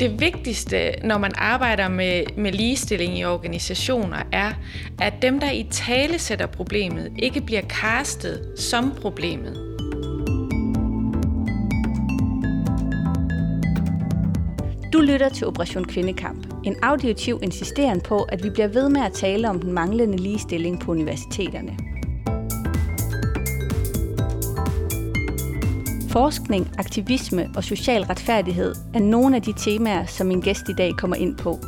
Det vigtigste, når man arbejder med, med ligestilling i organisationer, er, at dem, der i tale sætter problemet, ikke bliver castet som problemet. Du lytter til Operation Kvindekamp, en auditiv insisteren på, at vi bliver ved med at tale om den manglende ligestilling på universiteterne. Forskning, aktivisme og social retfærdighed er nogle af de temaer, som min gæst i dag kommer ind på.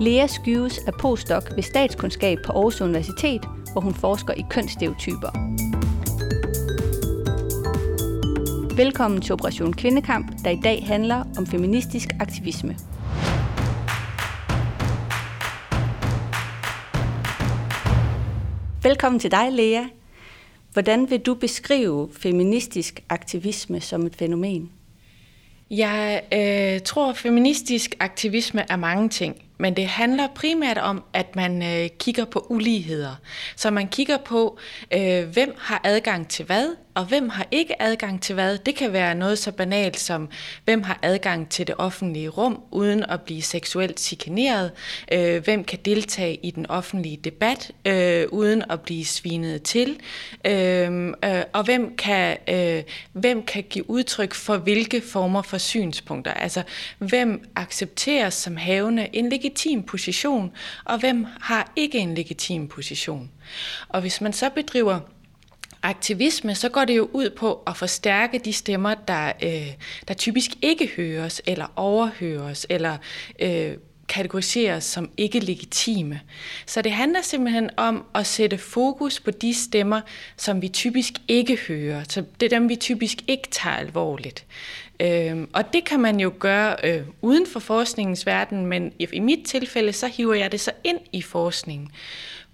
Lea Skyves er postdoc ved statskundskab på Aarhus Universitet, hvor hun forsker i kønsstereotyper. Velkommen til Operation Kvindekamp, der i dag handler om feministisk aktivisme. Velkommen til dig, Lea. Hvordan vil du beskrive feministisk aktivisme som et fænomen? Jeg øh, tror, at feministisk aktivisme er mange ting. Men det handler primært om, at man øh, kigger på uligheder. Så man kigger på, øh, hvem har adgang til hvad, og hvem har ikke adgang til hvad. Det kan være noget så banalt som, hvem har adgang til det offentlige rum uden at blive seksuelt chikaneret. Øh, hvem kan deltage i den offentlige debat øh, uden at blive svinet til. Øh, øh, og hvem kan, øh, hvem kan give udtryk for hvilke former for synspunkter. Altså, hvem accepteres som havende en legitim position, og hvem har ikke en legitim position. Og hvis man så bedriver aktivisme, så går det jo ud på at forstærke de stemmer, der, øh, der typisk ikke høres, eller overhøres, eller øh, kategoriseres som ikke legitime. Så det handler simpelthen om at sætte fokus på de stemmer, som vi typisk ikke hører. Så det er dem, vi typisk ikke tager alvorligt. Øhm, og det kan man jo gøre øh, uden for forskningens verden, men i, i mit tilfælde, så hiver jeg det så ind i forskningen.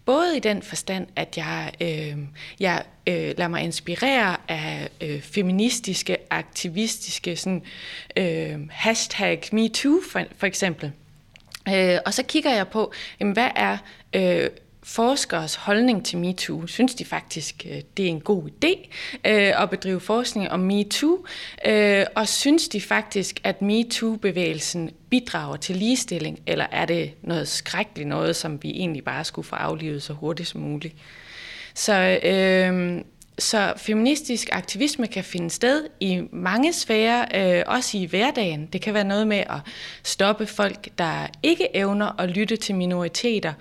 Både i den forstand, at jeg, øh, jeg øh, lader mig inspirere af øh, feministiske, aktivistiske sådan, øh, hashtag MeToo for, for eksempel. Øh, og så kigger jeg på, jamen, hvad er øh, forskeres holdning til MeToo. Synes de faktisk, øh, det er en god idé øh, at bedrive forskning om MeToo? Øh, og synes de faktisk, at MeToo-bevægelsen bidrager til ligestilling, eller er det noget skrækkeligt noget, som vi egentlig bare skulle få aflivet så hurtigt som muligt? Så øh, så feministisk aktivisme kan finde sted i mange sfærer, øh, også i hverdagen. Det kan være noget med at stoppe folk, der ikke evner at lytte til minoriteter.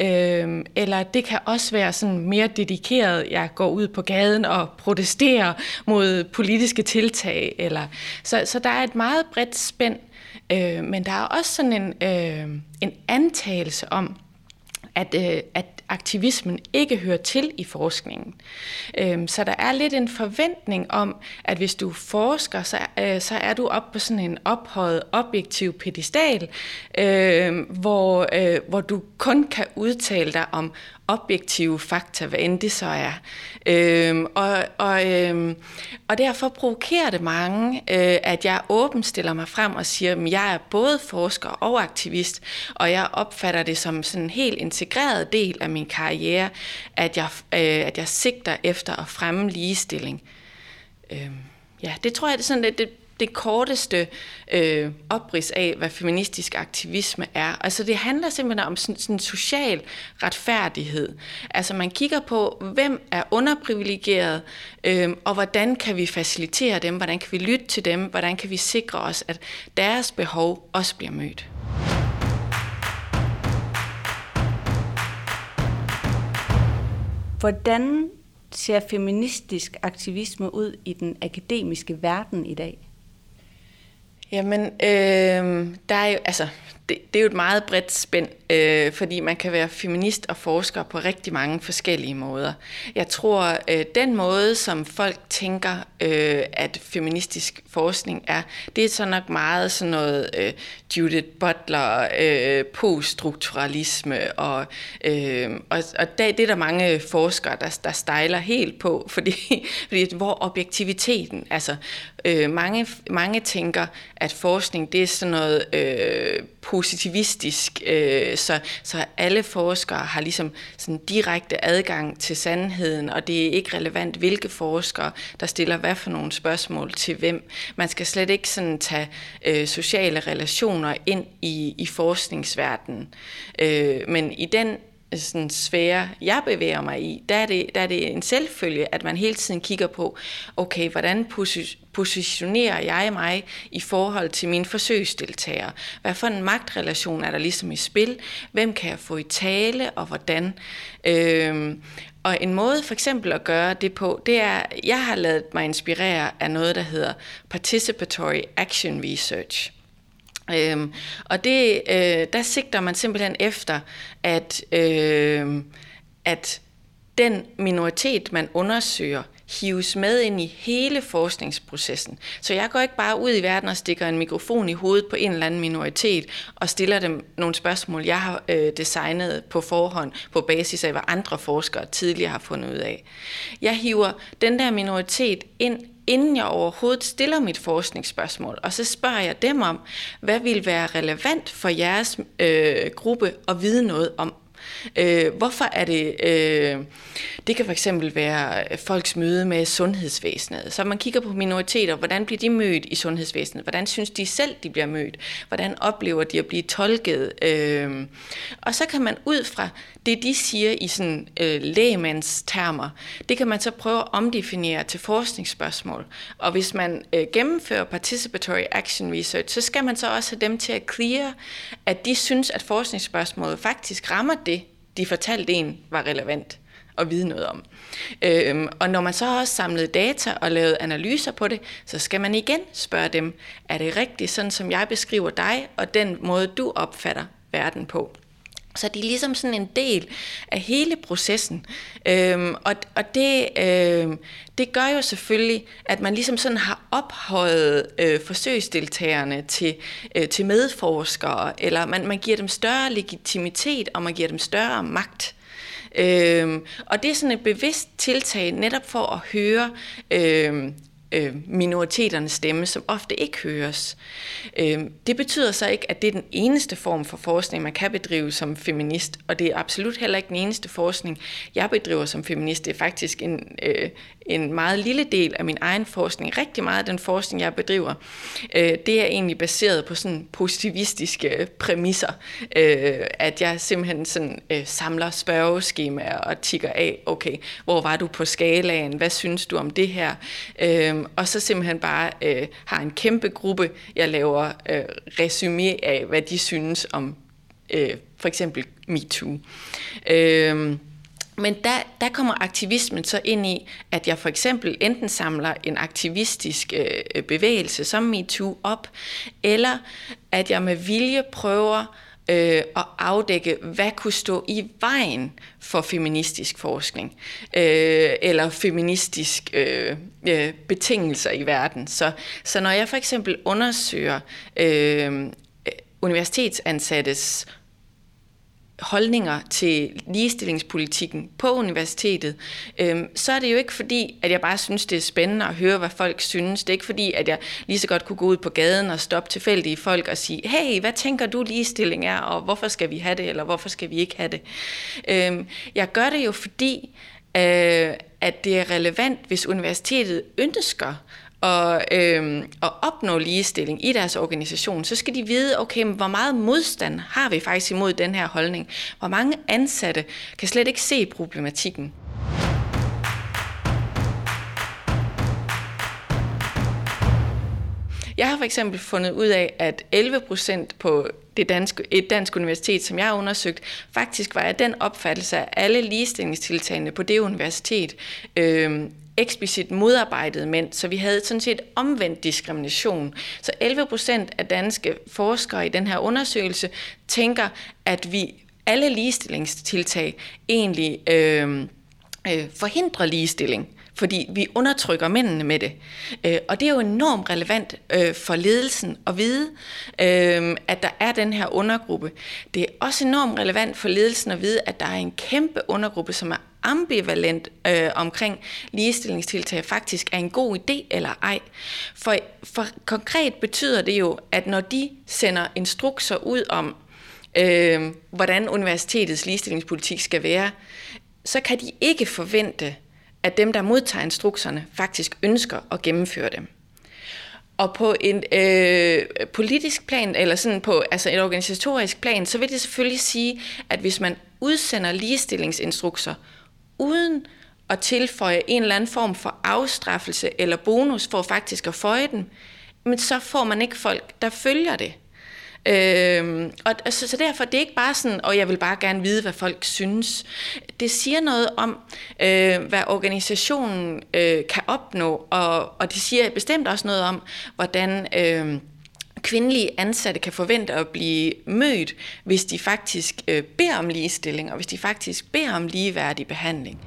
Øh, eller det kan også være sådan mere dedikeret, jeg går ud på gaden og protesterer mod politiske tiltag. Eller, så, så der er et meget bredt spænd, øh, men der er også sådan en, øh, en antagelse om, at, øh, at aktivismen ikke hører til i forskningen. Øhm, så der er lidt en forventning om, at hvis du forsker, så, øh, så er du op på sådan en ophøjet objektiv pedestal, øh, hvor, øh, hvor du kun kan udtale dig om objektive fakta, hvad end det så er. Øhm, og, og, øhm, og derfor provokerer det mange, øh, at jeg åbent stiller mig frem og siger, at jeg er både forsker og aktivist, og jeg opfatter det som sådan en helt integreret del af min karriere, at jeg, øh, at jeg sigter efter at fremme ligestilling. Øhm, ja, det tror jeg, det er sådan, lidt det det korteste øh, oprids af, hvad feministisk aktivisme er. Altså det handler simpelthen om sådan, sådan social retfærdighed. Altså man kigger på, hvem er underprivilegeret, øh, og hvordan kan vi facilitere dem, hvordan kan vi lytte til dem, hvordan kan vi sikre os, at deres behov også bliver mødt. Hvordan ser feministisk aktivisme ud i den akademiske verden i dag? Jamen, øh, der er jo, altså, det, det er jo et meget bredt spænd, øh, fordi man kan være feminist og forsker på rigtig mange forskellige måder. Jeg tror, øh, den måde, som folk tænker, øh, at feministisk forskning er, det er så nok meget sådan noget øh, Judith Butler, øh, poststrukturalisme, og, øh, og, og det, det er der mange forskere, der, der stejler helt på, fordi, fordi hvor objektiviteten, altså øh, mange, mange tænker, at forskning det er sådan noget... Øh, positivistisk, øh, så, så alle forskere har ligesom sådan direkte adgang til sandheden, og det er ikke relevant, hvilke forskere, der stiller hvad for nogle spørgsmål til hvem. Man skal slet ikke sådan tage øh, sociale relationer ind i, i forskningsverdenen. Øh, men i den sådan sfære, jeg bevæger mig i, der er, det, der er det en selvfølge, at man hele tiden kigger på, okay, hvordan positionerer jeg mig i forhold til mine forsøgsdeltagere? Hvad for en magtrelation er der ligesom i spil? Hvem kan jeg få i tale, og hvordan? Øhm, og en måde for eksempel at gøre det på, det er, jeg har lavet mig inspirere af noget, der hedder Participatory Action Research. Øhm, og det, øh, der sigter man simpelthen efter, at, øh, at den minoritet, man undersøger, hives med ind i hele forskningsprocessen. Så jeg går ikke bare ud i verden og stikker en mikrofon i hovedet på en eller anden minoritet og stiller dem nogle spørgsmål, jeg har øh, designet på forhånd på basis af, hvad andre forskere tidligere har fundet ud af. Jeg hiver den der minoritet ind inden jeg overhovedet stiller mit forskningsspørgsmål, og så spørger jeg dem om, hvad vil være relevant for jeres øh, gruppe at vide noget om. Øh, hvorfor er det... Øh, det kan for eksempel være folks møde med sundhedsvæsenet. Så man kigger på minoriteter, hvordan bliver de mødt i sundhedsvæsenet? Hvordan synes de selv, de bliver mødt? Hvordan oplever de at blive tolket? Øh, og så kan man ud fra det, de siger i sådan øh, lægemandstermer, det kan man så prøve at omdefinere til forskningsspørgsmål. Og hvis man øh, gennemfører participatory action research, så skal man så også have dem til at clear, at de synes, at forskningsspørgsmålet faktisk rammer det, de fortalte en var relevant at vide noget om. Øhm, og når man så også samlede data og lavede analyser på det, så skal man igen spørge dem, er det rigtigt sådan, som jeg beskriver dig, og den måde, du opfatter verden på? Så de er ligesom sådan en del af hele processen. Øhm, og og det, øhm, det gør jo selvfølgelig, at man ligesom sådan har ophøjet øh, forsøgsdeltagerne til, øh, til medforskere, eller man, man giver dem større legitimitet, og man giver dem større magt. Øhm, og det er sådan et bevidst tiltag netop for at høre øhm, øh, minoriteternes stemme, som ofte ikke høres. Øh, det betyder så ikke, at det er den eneste form for forskning, man kan bedrive som feminist, og det er absolut heller ikke den eneste forskning, jeg bedriver som feminist. Det er faktisk en, øh, en meget lille del af min egen forskning. Rigtig meget af den forskning, jeg bedriver, øh, det er egentlig baseret på sådan positivistiske præmisser, øh, at jeg simpelthen sådan øh, samler spørgeskemaer og tigger af, okay, hvor var du på skalaen, hvad synes du om det her, øh, og så simpelthen bare øh, har en kæmpe gruppe, jeg laver øh, resume af, hvad de synes om øh, for eksempel MeToo. Øh, men der, der kommer aktivismen så ind i, at jeg for eksempel enten samler en aktivistisk øh, bevægelse som MeToo op, eller at jeg med vilje prøver øh, at afdække, hvad kunne stå i vejen for feministisk forskning, øh, eller feministisk øh, øh, betingelser i verden. Så, så når jeg for eksempel undersøger øh, universitetsansattes holdninger til ligestillingspolitikken på universitetet, øhm, så er det jo ikke fordi, at jeg bare synes, det er spændende at høre, hvad folk synes. Det er ikke fordi, at jeg lige så godt kunne gå ud på gaden og stoppe tilfældige folk og sige, hey, hvad tænker du ligestilling er, og hvorfor skal vi have det, eller hvorfor skal vi ikke have det? Øhm, jeg gør det jo fordi, øh, at det er relevant, hvis universitetet ønsker og, øh, at opnå ligestilling i deres organisation, så skal de vide, okay, hvor meget modstand har vi faktisk imod den her holdning? Hvor mange ansatte kan slet ikke se problematikken? Jeg har for eksempel fundet ud af, at 11 procent på det danske, et dansk universitet, som jeg har undersøgt, faktisk var af den opfattelse, at alle ligestillingstiltagene på det universitet øh, eksplicit modarbejdede mænd, så vi havde sådan set omvendt diskrimination. Så 11 procent af danske forskere i den her undersøgelse tænker, at vi alle ligestillingstiltag egentlig øh, øh, forhindrer ligestilling fordi vi undertrykker mændene med det. Øh, og det er jo enormt relevant øh, for ledelsen at vide, øh, at der er den her undergruppe. Det er også enormt relevant for ledelsen at vide, at der er en kæmpe undergruppe, som er ambivalent øh, omkring ligestillingstiltag faktisk er en god idé eller ej. For, for konkret betyder det jo, at når de sender instrukser ud om, øh, hvordan universitetets ligestillingspolitik skal være, så kan de ikke forvente, at dem, der modtager instrukserne, faktisk ønsker at gennemføre dem. Og på en øh, politisk plan, eller sådan på altså et organisatorisk plan, så vil det selvfølgelig sige, at hvis man udsender ligestillingsinstrukser uden at tilføje en eller anden form for afstraffelse eller bonus for faktisk at føje den, men så får man ikke folk, der følger det. Øhm, og så, så derfor det er ikke bare sådan, og jeg vil bare gerne vide, hvad folk synes. Det siger noget om, øh, hvad organisationen øh, kan opnå, og, og det siger bestemt også noget om, hvordan... Øh, kvindelige ansatte kan forvente at blive mødt, hvis de faktisk øh, beder om ligestilling, og hvis de faktisk beder om ligeværdig behandling.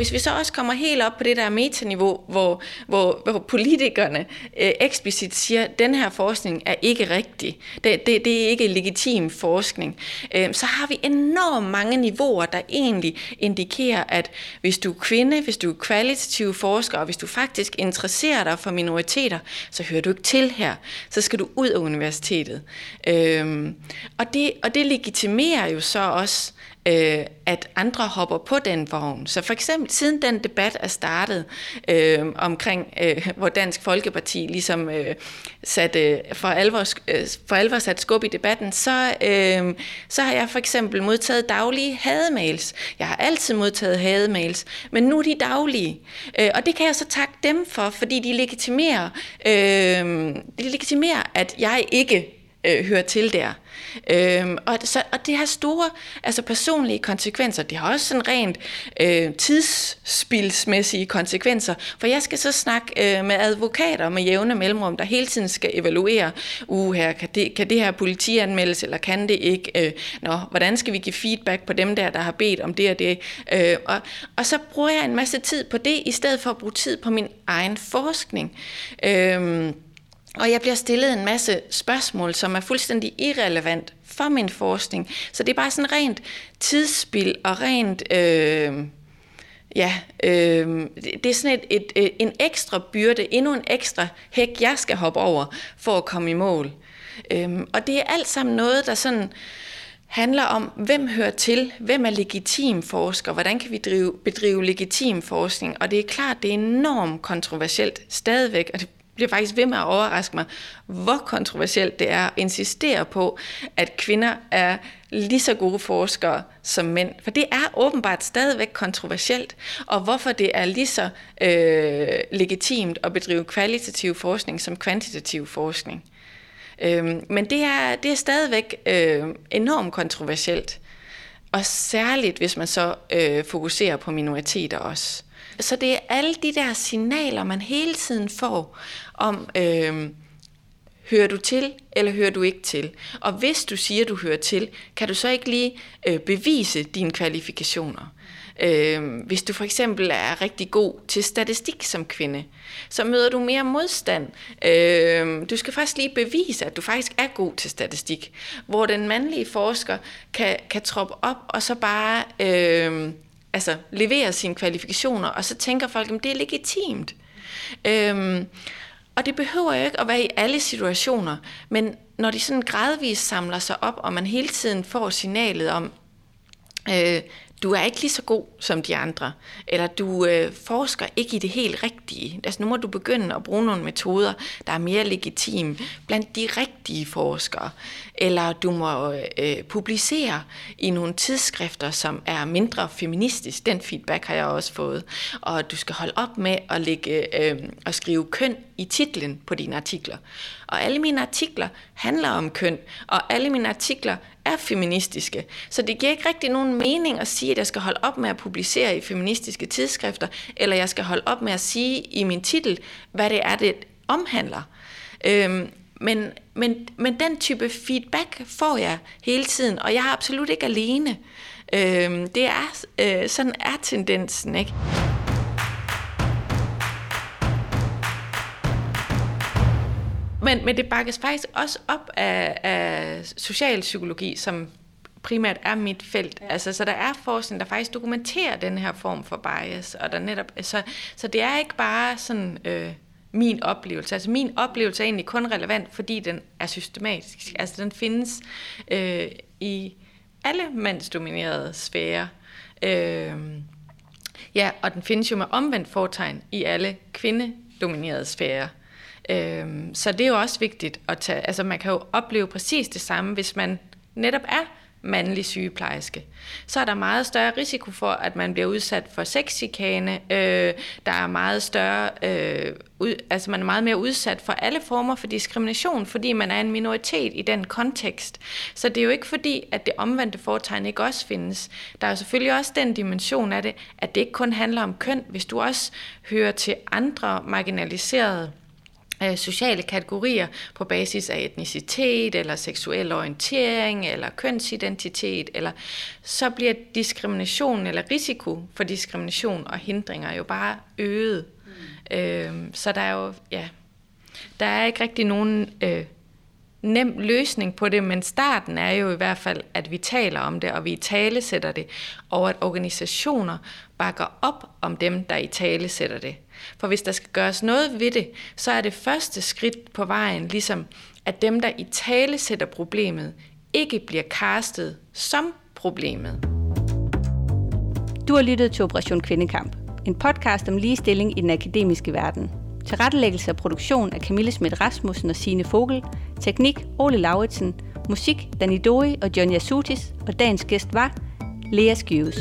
Hvis vi så også kommer helt op på det der metaniveau, hvor, hvor, hvor politikerne øh, eksplicit siger, at den her forskning er ikke rigtig, det, det, det er ikke legitim forskning, øh, så har vi enormt mange niveauer, der egentlig indikerer, at hvis du er kvinde, hvis du er kvalitativ forsker, og hvis du faktisk interesserer dig for minoriteter, så hører du ikke til her. Så skal du ud af universitetet. Øh, og, det, og det legitimerer jo så også, øh, at andre hopper på den vogn. Så for eksempel siden den debat er startet øh, omkring, øh, hvor Dansk Folkeparti ligesom øh, satte, for, alvor, øh, for alvor sat skub i debatten, så, øh, så har jeg for eksempel modtaget daglige hademails. Jeg har altid modtaget hademails, men nu er de daglige. Øh, og det kan jeg så takke dem for, fordi de legitimerer, øh, de legitimerer at jeg ikke øh, hører til der. Øhm, og, så, og det har store altså personlige konsekvenser. Det har også sådan rent øh, tidsspilsmæssige konsekvenser, for jeg skal så snakke øh, med advokater med jævne mellemrum, der hele tiden skal evaluere, uh, her, kan, det, kan det her politianmeldes, eller kan det ikke? Øh, nå, hvordan skal vi give feedback på dem der, der har bedt om det og det? Øh, og, og så bruger jeg en masse tid på det, i stedet for at bruge tid på min egen forskning. Øh, og jeg bliver stillet en masse spørgsmål, som er fuldstændig irrelevant for min forskning. Så det er bare sådan rent tidsspil og rent... Øh, ja, øh, det er sådan et, et, et, en ekstra byrde, endnu en ekstra hæk, jeg skal hoppe over for at komme i mål. Øh, og det er alt sammen noget, der sådan handler om, hvem hører til, hvem er legitim forsker, hvordan kan vi drive, bedrive legitim forskning. Og det er klart, det er enormt kontroversielt stadigvæk, og det bliver faktisk ved med at overraske mig, hvor kontroversielt det er at insistere på, at kvinder er lige så gode forskere som mænd. For det er åbenbart stadigvæk kontroversielt, og hvorfor det er lige så øh, legitimt at bedrive kvalitativ forskning som kvantitativ forskning. Øh, men det er, det er stadigvæk øh, enormt kontroversielt, og særligt hvis man så øh, fokuserer på minoriteter også. Så det er alle de der signaler, man hele tiden får om, øh, hører du til, eller hører du ikke til? Og hvis du siger, du hører til, kan du så ikke lige øh, bevise dine kvalifikationer? Øh, hvis du for eksempel er rigtig god til statistik som kvinde, så møder du mere modstand. Øh, du skal faktisk lige bevise, at du faktisk er god til statistik. Hvor den mandlige forsker kan, kan troppe op og så bare... Øh, altså leverer sine kvalifikationer, og så tænker folk, at det er legitimt. Øhm, og det behøver jo ikke at være i alle situationer, men når de sådan gradvist samler sig op, og man hele tiden får signalet om, øh, du er ikke lige så god som de andre, eller du øh, forsker ikke i det helt rigtige. Altså nu må du begynde at bruge nogle metoder, der er mere legitime blandt de rigtige forskere, eller du må øh, publicere i nogle tidsskrifter, som er mindre feministisk. Den feedback har jeg også fået. Og du skal holde op med at, ligge øh, at skrive køn i titlen på dine artikler. Og alle mine artikler handler om køn, og alle mine artikler er feministiske. Så det giver ikke rigtig nogen mening at sige, at jeg skal holde op med at publicere i feministiske tidsskrifter, eller jeg skal holde op med at sige i min titel, hvad det er, det omhandler. Øhm, men, men, men den type feedback får jeg hele tiden, og jeg er absolut ikke alene. Øhm, det er, øh, sådan er tendensen, ikke? Men, men det bakkes faktisk også op af, af socialpsykologi, som primært er mit felt. Ja. Altså, så der er forskning, der faktisk dokumenterer den her form for bias, og der netop, så, så det er ikke bare sådan øh, min oplevelse. Altså min oplevelse er egentlig kun relevant, fordi den er systematisk. Altså den findes øh, i alle mandsdominerede sfærer. Øh, ja, og den findes jo med omvendt fortegn i alle kvindedominerede sfærer. Øhm, så det er jo også vigtigt at tage, altså man kan jo opleve præcis det samme, hvis man netop er mandlig sygeplejerske, så er der meget større risiko for, at man bliver udsat for sexchikane. Øh, der er meget større, øh, ud, altså man er meget mere udsat for alle former for diskrimination, fordi man er en minoritet i den kontekst. Så det er jo ikke fordi, at det omvendte foretegn ikke også findes. Der er jo selvfølgelig også den dimension af det, at det ikke kun handler om køn. Hvis du også hører til andre marginaliserede øh, sociale kategorier på basis af etnicitet, eller seksuel orientering, eller kønsidentitet, eller så bliver diskrimination eller risiko for diskrimination og hindringer jo bare øget. Mm. Øh, så der er jo, ja, der er ikke rigtig nogen øh, nem løsning på det, men starten er jo i hvert fald, at vi taler om det, og vi i tale sætter det, og at organisationer bakker op om dem, der i tale sætter det. For hvis der skal gøres noget ved det, så er det første skridt på vejen ligesom, at dem, der i tale sætter problemet, ikke bliver kastet som problemet. Du har lyttet til Operation Kvindekamp, en podcast om ligestilling i den akademiske verden. Tilrettelæggelse og produktion af Camille Schmidt Rasmussen og Sine Fogel, teknik Ole Lauritsen, musik Dani Doi og John Yasutis, og dagens gæst var Lea Skjøves.